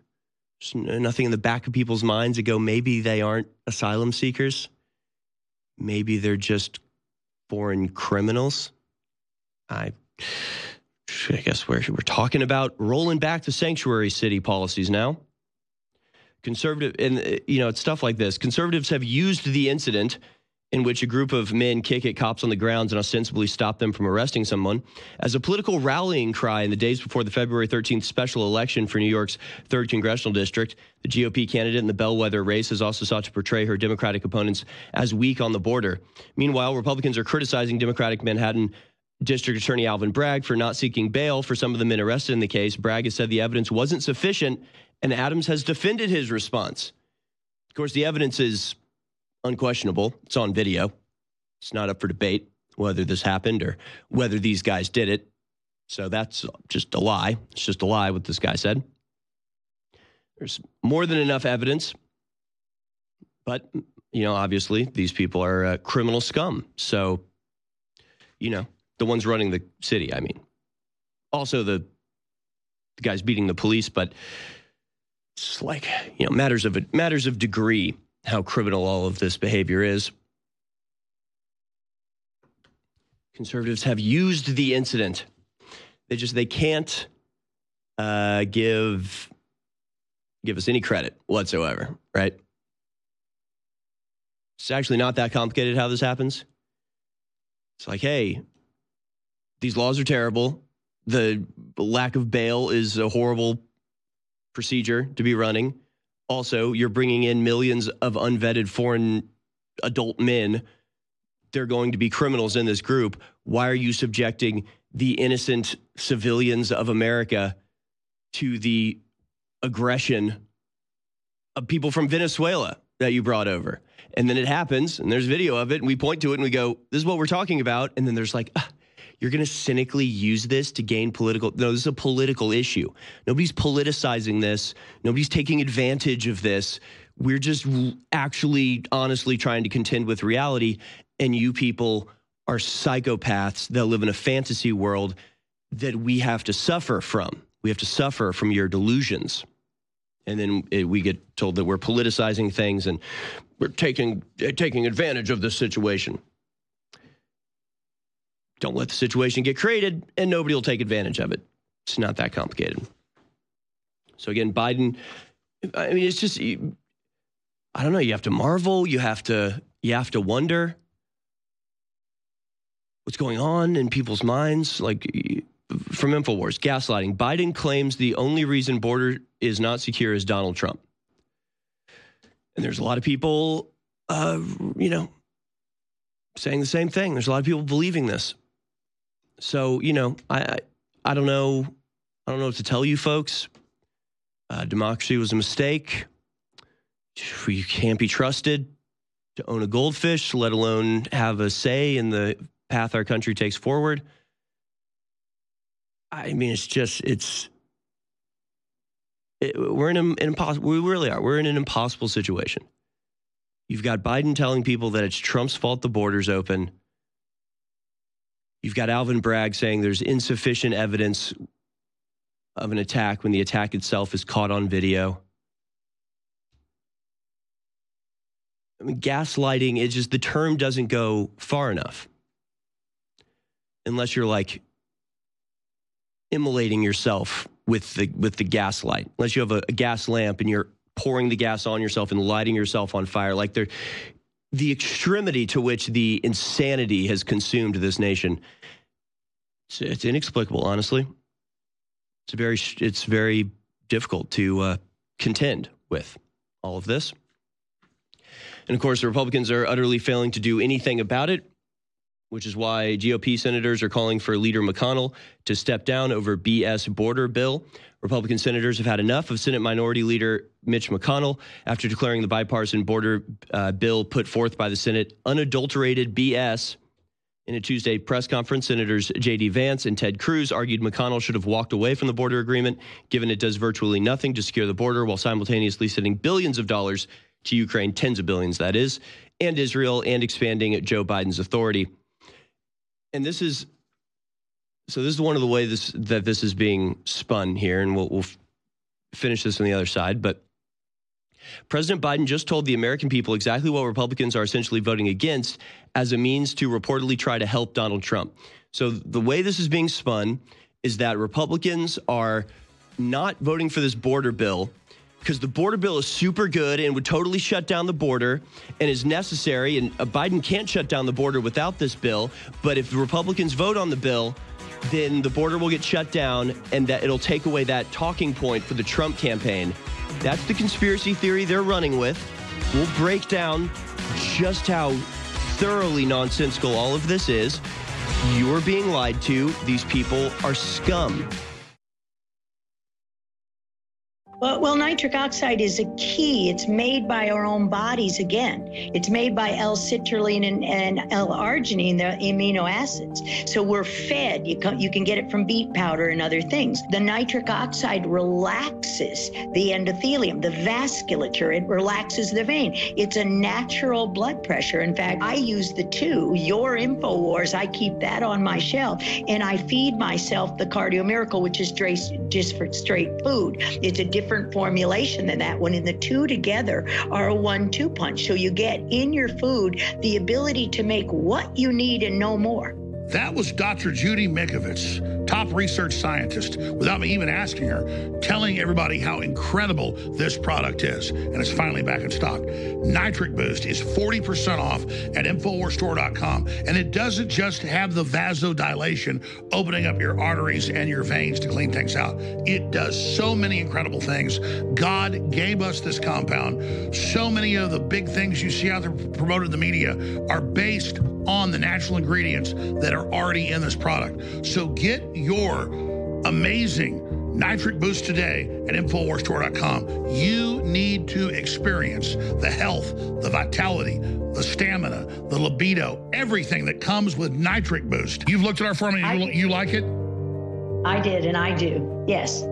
nothing in the back of people's minds to go, maybe they aren't asylum seekers. Maybe they're just foreign criminals. I, I guess we're, we're talking about rolling back the sanctuary city policies now. Conservative, and you know, it's stuff like this. Conservatives have used the incident in which a group of men kick at cops on the grounds and ostensibly stop them from arresting someone as a political rallying cry in the days before the February 13th special election for New York's 3rd congressional district. The GOP candidate in the bellwether race has also sought to portray her Democratic opponents as weak on the border. Meanwhile, Republicans are criticizing Democratic Manhattan District Attorney Alvin Bragg for not seeking bail for some of the men arrested in the case. Bragg has said the evidence wasn't sufficient, and Adams has defended his response. Of course, the evidence is unquestionable. It's on video. It's not up for debate whether this happened or whether these guys did it. So that's just a lie. It's just a lie what this guy said. There's more than enough evidence. But, you know, obviously these people are uh, criminal scum. So, you know, the ones running the city, I mean. Also the the guys beating the police, but it's like, you know, matters of matters of degree how criminal all of this behavior is. Conservatives have used the incident. They just they can't uh, give give us any credit whatsoever, right? It's actually not that complicated how this happens. It's like, hey, these laws are terrible. The lack of bail is a horrible procedure to be running. Also, you're bringing in millions of unvetted foreign adult men. They're going to be criminals in this group. Why are you subjecting the innocent civilians of America to the aggression of people from Venezuela that you brought over. And then it happens, and there's video of it, and we point to it and we go, This is what we're talking about. And then there's like, ah, You're going to cynically use this to gain political. No, this is a political issue. Nobody's politicizing this, nobody's taking advantage of this. We're just actually, honestly trying to contend with reality. And you people are psychopaths that live in a fantasy world that we have to suffer from. We have to suffer from your delusions. And then it, we get told that we're politicizing things and we're taking eh, taking advantage of the situation. Don't let the situation get created, and nobody will take advantage of it. It's not that complicated. So again, Biden. I mean, it's just I don't know. You have to marvel. You have to you have to wonder what's going on in people's minds. Like from Infowars, gaslighting. Biden claims the only reason border is not secure is Donald Trump. And there's a lot of people, uh, you know, saying the same thing. There's a lot of people believing this. So, you know, I, I, don't know. I don't know what to tell you folks. Uh, democracy was a mistake. You can't be trusted to own a goldfish, let alone have a say in the path our country takes forward. I mean, it's just, it's, it, we're in an impossible, we really are. We're in an impossible situation. You've got Biden telling people that it's Trump's fault the border's open. You've got Alvin Bragg saying there's insufficient evidence of an attack when the attack itself is caught on video. I mean, gaslighting is just the term doesn't go far enough unless you're like immolating yourself with the with the gas light. Unless you have a, a gas lamp and you're pouring the gas on yourself and lighting yourself on fire. Like there, the extremity to which the insanity has consumed this nation. It's, it's inexplicable, honestly. It's very it's very difficult to uh, contend with all of this. And of course, the Republicans are utterly failing to do anything about it which is why GOP senators are calling for Leader McConnell to step down over BS border bill. Republican senators have had enough of Senate Minority Leader Mitch McConnell after declaring the bipartisan border uh, bill put forth by the Senate unadulterated BS. In a Tuesday press conference, Senators J.D. Vance and Ted Cruz argued McConnell should have walked away from the border agreement, given it does virtually nothing to secure the border while simultaneously sending billions of dollars to Ukraine, tens of billions, that is, and Israel, and expanding Joe Biden's authority and this is so this is one of the ways this, that this is being spun here, and we'll, we'll finish this on the other side. But President Biden just told the American people exactly what Republicans are essentially voting against as a means to reportedly try to help Donald Trump. So the way this is being spun is that Republicans are not voting for this border bill because the border bill is super good and would totally shut down the border and is necessary. And uh, Biden can't shut down the border without this bill. But if the Republicans vote on the bill, then the border will get shut down and that it'll take away that talking point for the Trump campaign. That's the conspiracy theory they're running with. We'll break down just how thoroughly nonsensical all of this is. You're being lied to. These people are scum. Well, well, nitric oxide is a key. It's made by our own bodies again. It's made by L-citrulline and, and L-arginine, the amino acids. So we're fed. You can, you can get it from beet powder and other things. The nitric oxide relaxes the endothelium, the vasculature. It relaxes the vein. It's a natural blood pressure. In fact, I use the two, your InfoWars, I keep that on my shelf, and I feed myself the Cardio Miracle, which is just for straight food. It's a different different formulation than that one. And the two together are a one two punch. So you get in your food the ability to make what you need and no more. That was Dr. Judy Mikovits, top research scientist, without me even asking her, telling everybody how incredible this product is. And it's finally back in stock. Nitric Boost is 40% off at InfoWarsStore.com. And it doesn't just have the vasodilation, opening up your arteries and your veins to clean things out. It does so many incredible things. God gave us this compound. So many of the big things you see out there promoted in the media are based on the natural ingredients that are already in this product. So get your amazing Nitric Boost today at InfoWarsStore.com. You need to experience the health, the vitality, the stamina, the libido, everything that comes with Nitric Boost. You've looked at our formula, you, you like it? I did, and I do. Yes.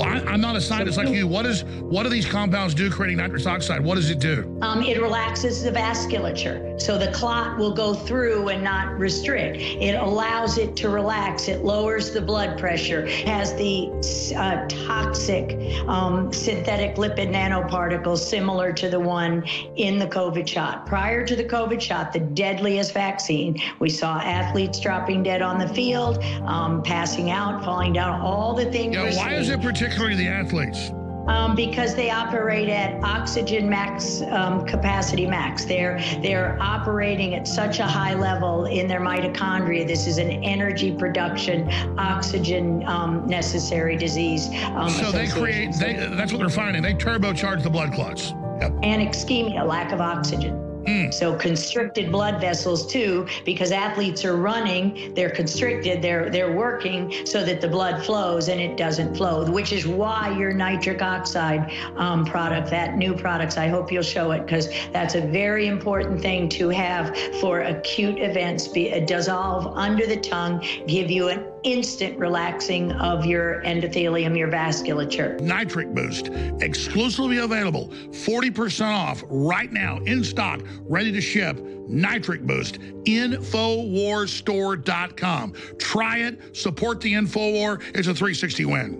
I'm not a scientist like you. What is what do these compounds do creating nitrous oxide? What does it do? Um, it relaxes the vasculature, so the clot will go through and not restrict. It allows it to relax. It lowers the blood pressure. Has the uh, toxic um, synthetic lipid nanoparticles similar to the one in the COVID shot. Prior to the COVID shot, the deadliest vaccine, we saw athletes dropping dead on the field, um, passing out, falling down, all the things. Yeah, why is it particularly the athletes? Um, because they operate at oxygen max um, capacity max. They're they're operating at such a high level in their mitochondria. This is an energy production, oxygen um, necessary disease. Um, So they create. They, that's what they're finding. They turbocharge the blood clots. Yep. and ischemia, lack of oxygen. So constricted blood vessels too, because athletes are running, they're constricted, they're they're working so that the blood flows and it doesn't flow, which is why your nitric oxide um, product, that new products, I hope you'll show it because that's a very important thing to have for acute events. Be, uh, dissolve under the tongue, give you an instant relaxing of your endothelium, your vasculature. Nitric Boost, exclusively available, 40% off right now, in stock, ready to ship. Nitric Boost, InfoWarsStore.com. Try it, support the InfoWar. It's a 360 win.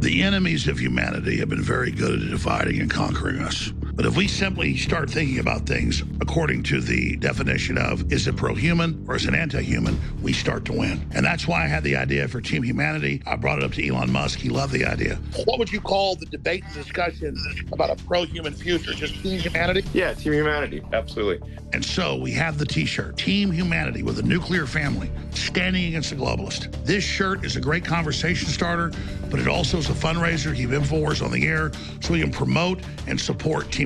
The enemies of humanity have been very good at dividing and conquering us. But if we simply start thinking about things according to the definition of is it pro human or is it anti human, we start to win. And that's why I had the idea for Team Humanity. I brought it up to Elon Musk. He loved the idea. What would you call the debate and discussion about a pro human future? Just Team Humanity? Yeah, Team Humanity. Absolutely. And so we have the t shirt, Team Humanity with a nuclear family standing against the globalist. This shirt is a great conversation starter, but it also is a fundraiser. Keep InfoWars on the air so we can promote and support Team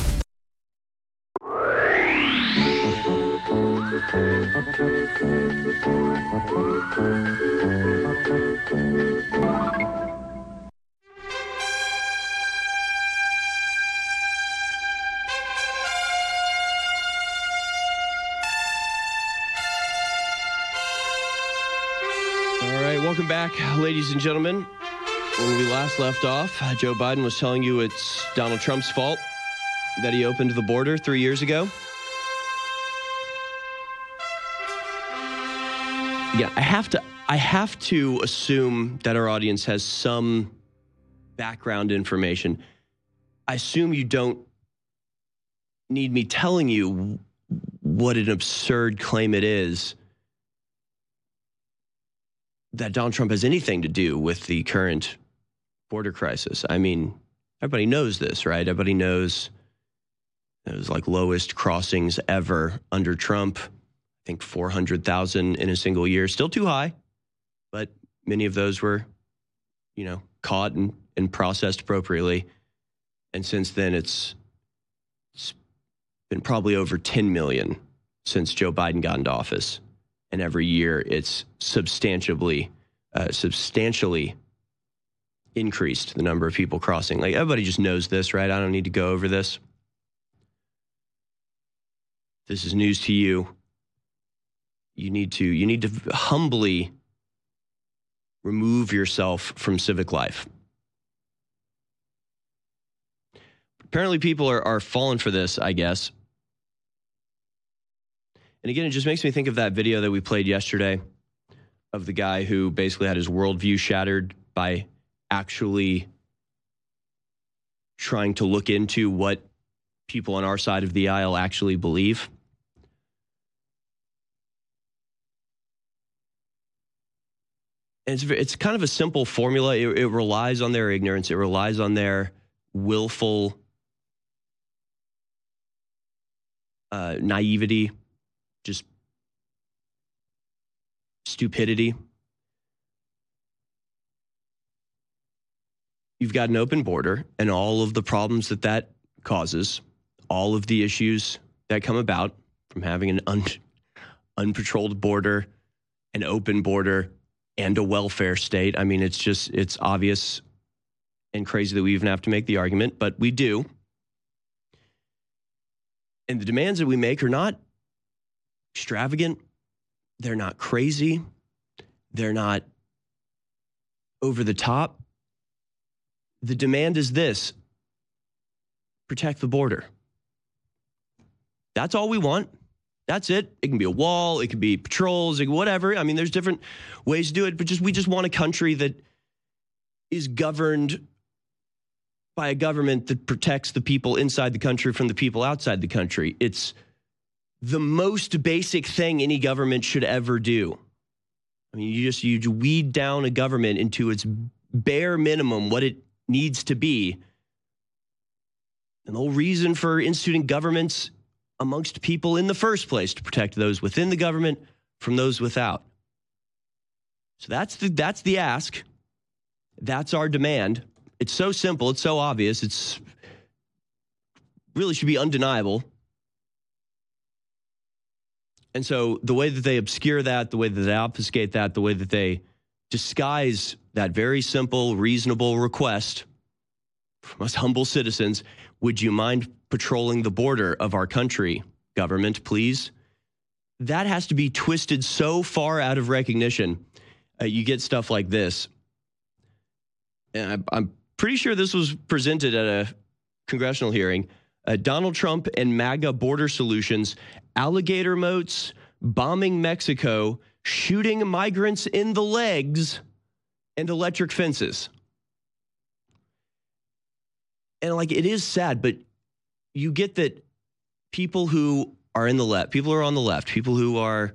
Ladies and gentlemen. When we last left off, uh, Joe Biden was telling you it's Donald Trump's fault that he opened the border three years ago. Yeah, I have to. I have to assume that our audience has some background information. I assume you don't need me telling you what an absurd claim it is that Donald Trump has anything to do with the current border crisis. I mean, everybody knows this, right? Everybody knows it was like lowest crossings ever under Trump. I think 400,000 in a single year. Still too high, but many of those were, you know, caught and, and processed appropriately. And since then, it's, it's been probably over 10 million since Joe Biden got into office and every year it's substantially, uh, substantially increased the number of people crossing. Like everybody just knows this, right? I don't need to go over this. This is news to you. You need to you need to humbly remove yourself from civic life. Apparently, people are, are falling for this, I guess. And again, it just makes me think of that video that we played yesterday of the guy who basically had his worldview shattered by actually trying to look into what people on our side of the aisle actually believe. And it's, it's kind of a simple formula. It, it relies on their ignorance, it relies on their willful uh, naivety, just stupidity. You've got an open border and all of the problems that that causes, all of the issues that come about from having an un- unpatrolled border, an open border, and a welfare state. I mean, it's just, it's obvious and crazy that we even have to make the argument, but we do. And the demands that we make are not extravagant, they're not crazy, they're not over the top. The demand is this protect the border. That's all we want. That's it. It can be a wall, it can be patrols, it, whatever. I mean, there's different ways to do it, but just we just want a country that is governed by a government that protects the people inside the country from the people outside the country. It's the most basic thing any government should ever do. I mean, you just you weed down a government into its bare minimum, what it needs to be. And the whole reason for instituting governments amongst people in the first place to protect those within the government from those without. So that's the that's the ask. That's our demand. It's so simple, it's so obvious, it's really should be undeniable. And so the way that they obscure that, the way that they obfuscate that, the way that they disguise that very simple, reasonable request from us humble citizens, would you mind patrolling the border of our country, government, please? That has to be twisted so far out of recognition. Uh, you get stuff like this. And I, I'm pretty sure this was presented at a congressional hearing. Uh, Donald Trump and MAGA border solutions, alligator moats, bombing Mexico, shooting migrants in the legs, and electric fences. And like it is sad, but you get that people who are in the left, people who are on the left, people who are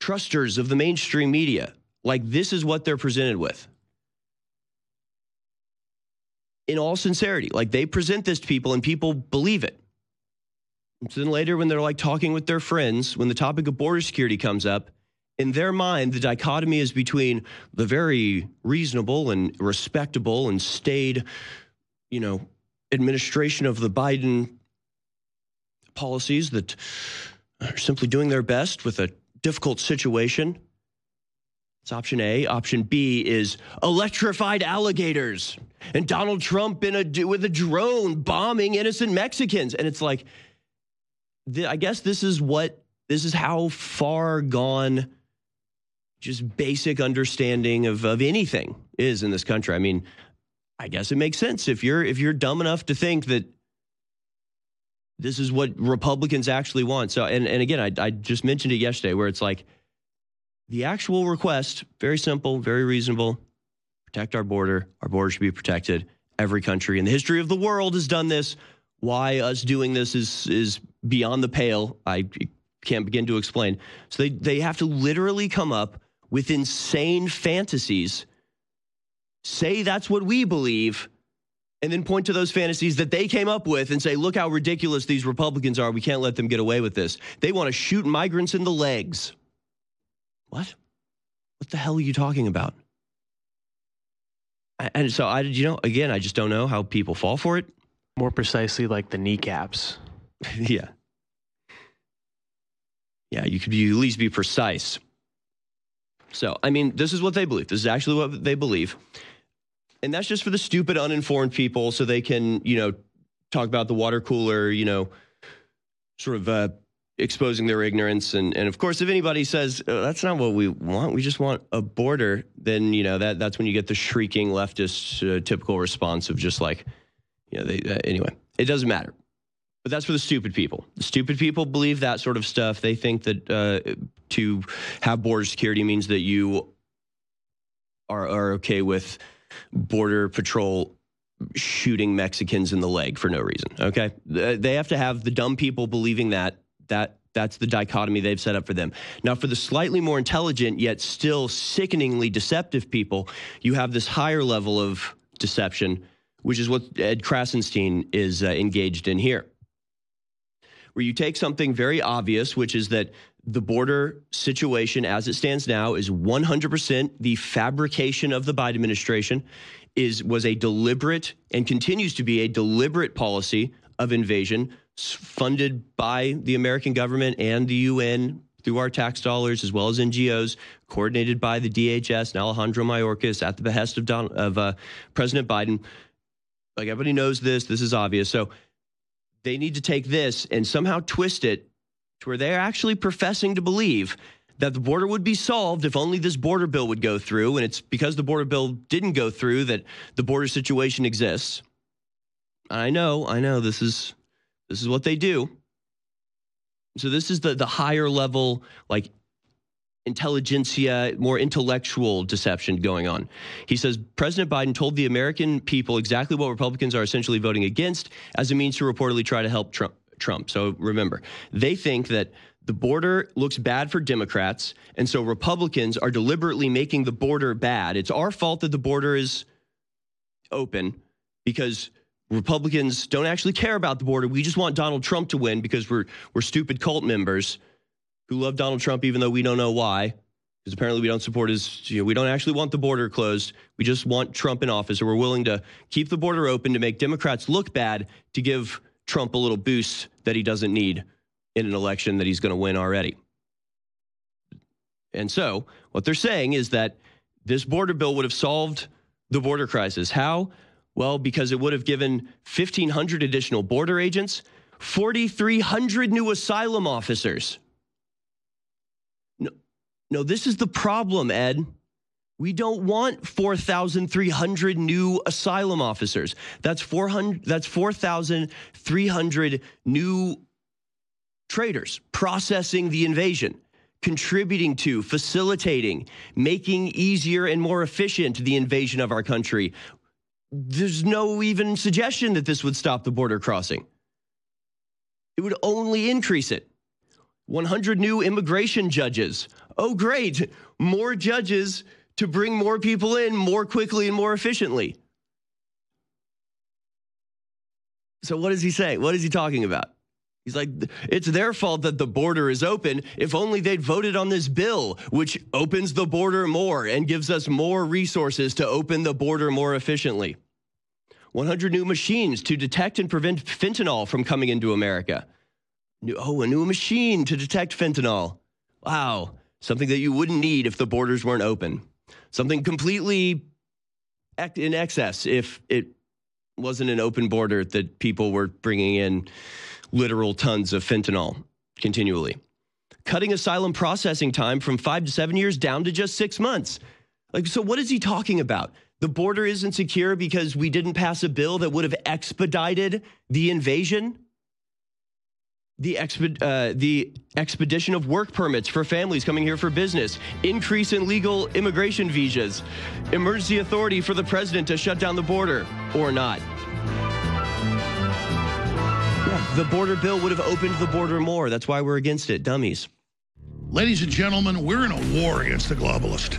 trusters of the mainstream media, like this is what they're presented with in all sincerity. Like they present this to people and people believe it. And so then later, when they're like talking with their friends, when the topic of border security comes up, in their mind, the dichotomy is between the very reasonable and respectable and staid, you know, administration of the Biden policies that are simply doing their best with a difficult situation. It's option A. Option B is electrified alligators and Donald Trump in a with a drone bombing innocent Mexicans. And it's like, I guess this is what this is how far gone just basic understanding of, of anything is in this country. I mean, I guess it makes sense if you're if you're dumb enough to think that this is what Republicans actually want. So, and, and again, I, I just mentioned it yesterday where it's like the actual request, very simple, very reasonable protect our border. Our border should be protected. Every country in the history of the world has done this. Why us doing this is is beyond the pale. I can't begin to explain. So they they have to literally come up with insane fantasies, say that's what we believe, and then point to those fantasies that they came up with and say, look how ridiculous these Republicans are. We can't let them get away with this. They want to shoot migrants in the legs. What? What the hell are you talking about? And so I, did you know, again, I just don't know how people fall for it. More precisely, like the kneecaps. yeah. Yeah, you could be, at least be precise. So, I mean, this is what they believe. This is actually what they believe. And that's just for the stupid, uninformed people so they can, you know, talk about the water cooler, you know, sort of uh, exposing their ignorance. And, and of course, if anybody says oh, that's not what we want, we just want a border, then you know that that's when you get the shrieking leftist uh, typical response of just like, you know, they, uh, anyway, it doesn't matter. But that's for the stupid people. The stupid people believe that sort of stuff. They think that uh, to have border security means that you are, are okay with border patrol shooting Mexicans in the leg for no reason. Okay. They have to have the dumb people believing that that that's the dichotomy they've set up for them. Now, for the slightly more intelligent yet still sickeningly deceptive people, you have this higher level of deception, which is what Ed Krassenstein is uh, engaged in here. Where you take something very obvious, which is that the border situation as it stands now is 100% the fabrication of the Biden administration is was a deliberate and continues to be a deliberate policy of invasion funded by the American government and the UN through our tax dollars as well as NGOs, coordinated by the DHS and Alejandro Mayorkas at the behest of, Don, of uh, President Biden. Like everybody knows this, this is obvious. So they need to take this and somehow twist it to where they're actually professing to believe that the border would be solved if only this border bill would go through. And it's because the border bill didn't go through that the border situation exists. I know, I know this is this is what they do. So this is the the higher level like intelligentsia, more intellectual deception going on. He says President Biden told the American people exactly what Republicans are essentially voting against as a means to reportedly try to help Trump. Trump. So remember, they think that the border looks bad for Democrats, and so Republicans are deliberately making the border bad. It's our fault that the border is open because Republicans don't actually care about the border. We just want Donald Trump to win because we're we're stupid cult members who love Donald Trump even though we don't know why. Because apparently we don't support his, you know, we don't actually want the border closed. We just want Trump in office, or we're willing to keep the border open to make Democrats look bad to give Trump a little boost that he doesn't need in an election that he's going to win already. And so, what they're saying is that this border bill would have solved the border crisis. How? Well, because it would have given 1,500 additional border agents, 4,300 new asylum officers. No, no, this is the problem, Ed. We don't want 4,300 new asylum officers. That's 400 that's 4,300 new traitors processing the invasion, contributing to, facilitating, making easier and more efficient the invasion of our country. There's no even suggestion that this would stop the border crossing. It would only increase it. 100 new immigration judges. Oh, great. More judges to bring more people in more quickly and more efficiently. So, what does he say? What is he talking about? He's like, it's their fault that the border is open. If only they'd voted on this bill, which opens the border more and gives us more resources to open the border more efficiently. 100 new machines to detect and prevent fentanyl from coming into America. oh, a new machine to detect fentanyl. Wow, something that you wouldn't need if the borders weren't open something completely in excess if it wasn't an open border that people were bringing in literal tons of fentanyl continually. Cutting asylum processing time from five to seven years down to just six months. Like, so what is he talking about? The border isn't secure because we didn't pass a bill that would have expedited the invasion? the, exped, uh, the expedition of work permits for families coming here for business, increase in legal immigration visas, emergency authority for the president to shut down the border or not. The border bill would have opened the border more. That's why we're against it. Dummies. Ladies and gentlemen, we're in a war against the globalist,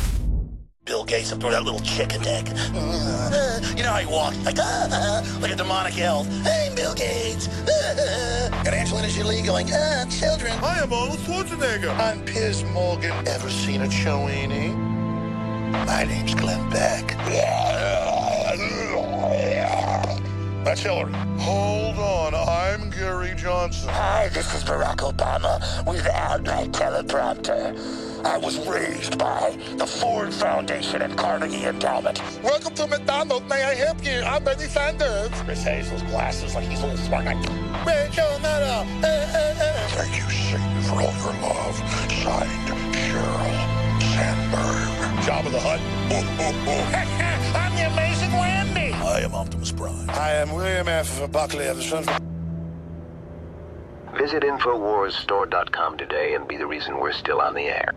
Bill Gates up there, that little chicken dick. you know how he walks, like, ah, like a demonic elf. Hey, Bill Gates. Got Angelina Jolie going, ah, children. I am Arnold Schwarzenegger. I'm Piers Morgan. Ever seen a Chowini? My name's Glenn Beck. That's Hillary. Hold on, I'm Gary Johnson. Hi, this is Barack Obama without my teleprompter. I was raised by the Ford Foundation and Carnegie Endowment. Welcome to McDonald's. May I help you? I'm Bernie Sanders. Chris Hazel's glasses like he's a little smart guy. Rachel Maddow. Thank you, Satan, for all your love. Signed, Sheryl Sandberg. Jabba the Hutt. I'm the amazing Randi. I am Optimus Prime. I am William F. Buckley of the Sun. Visit InfoWarsStore.com today and be the reason we're still on the air.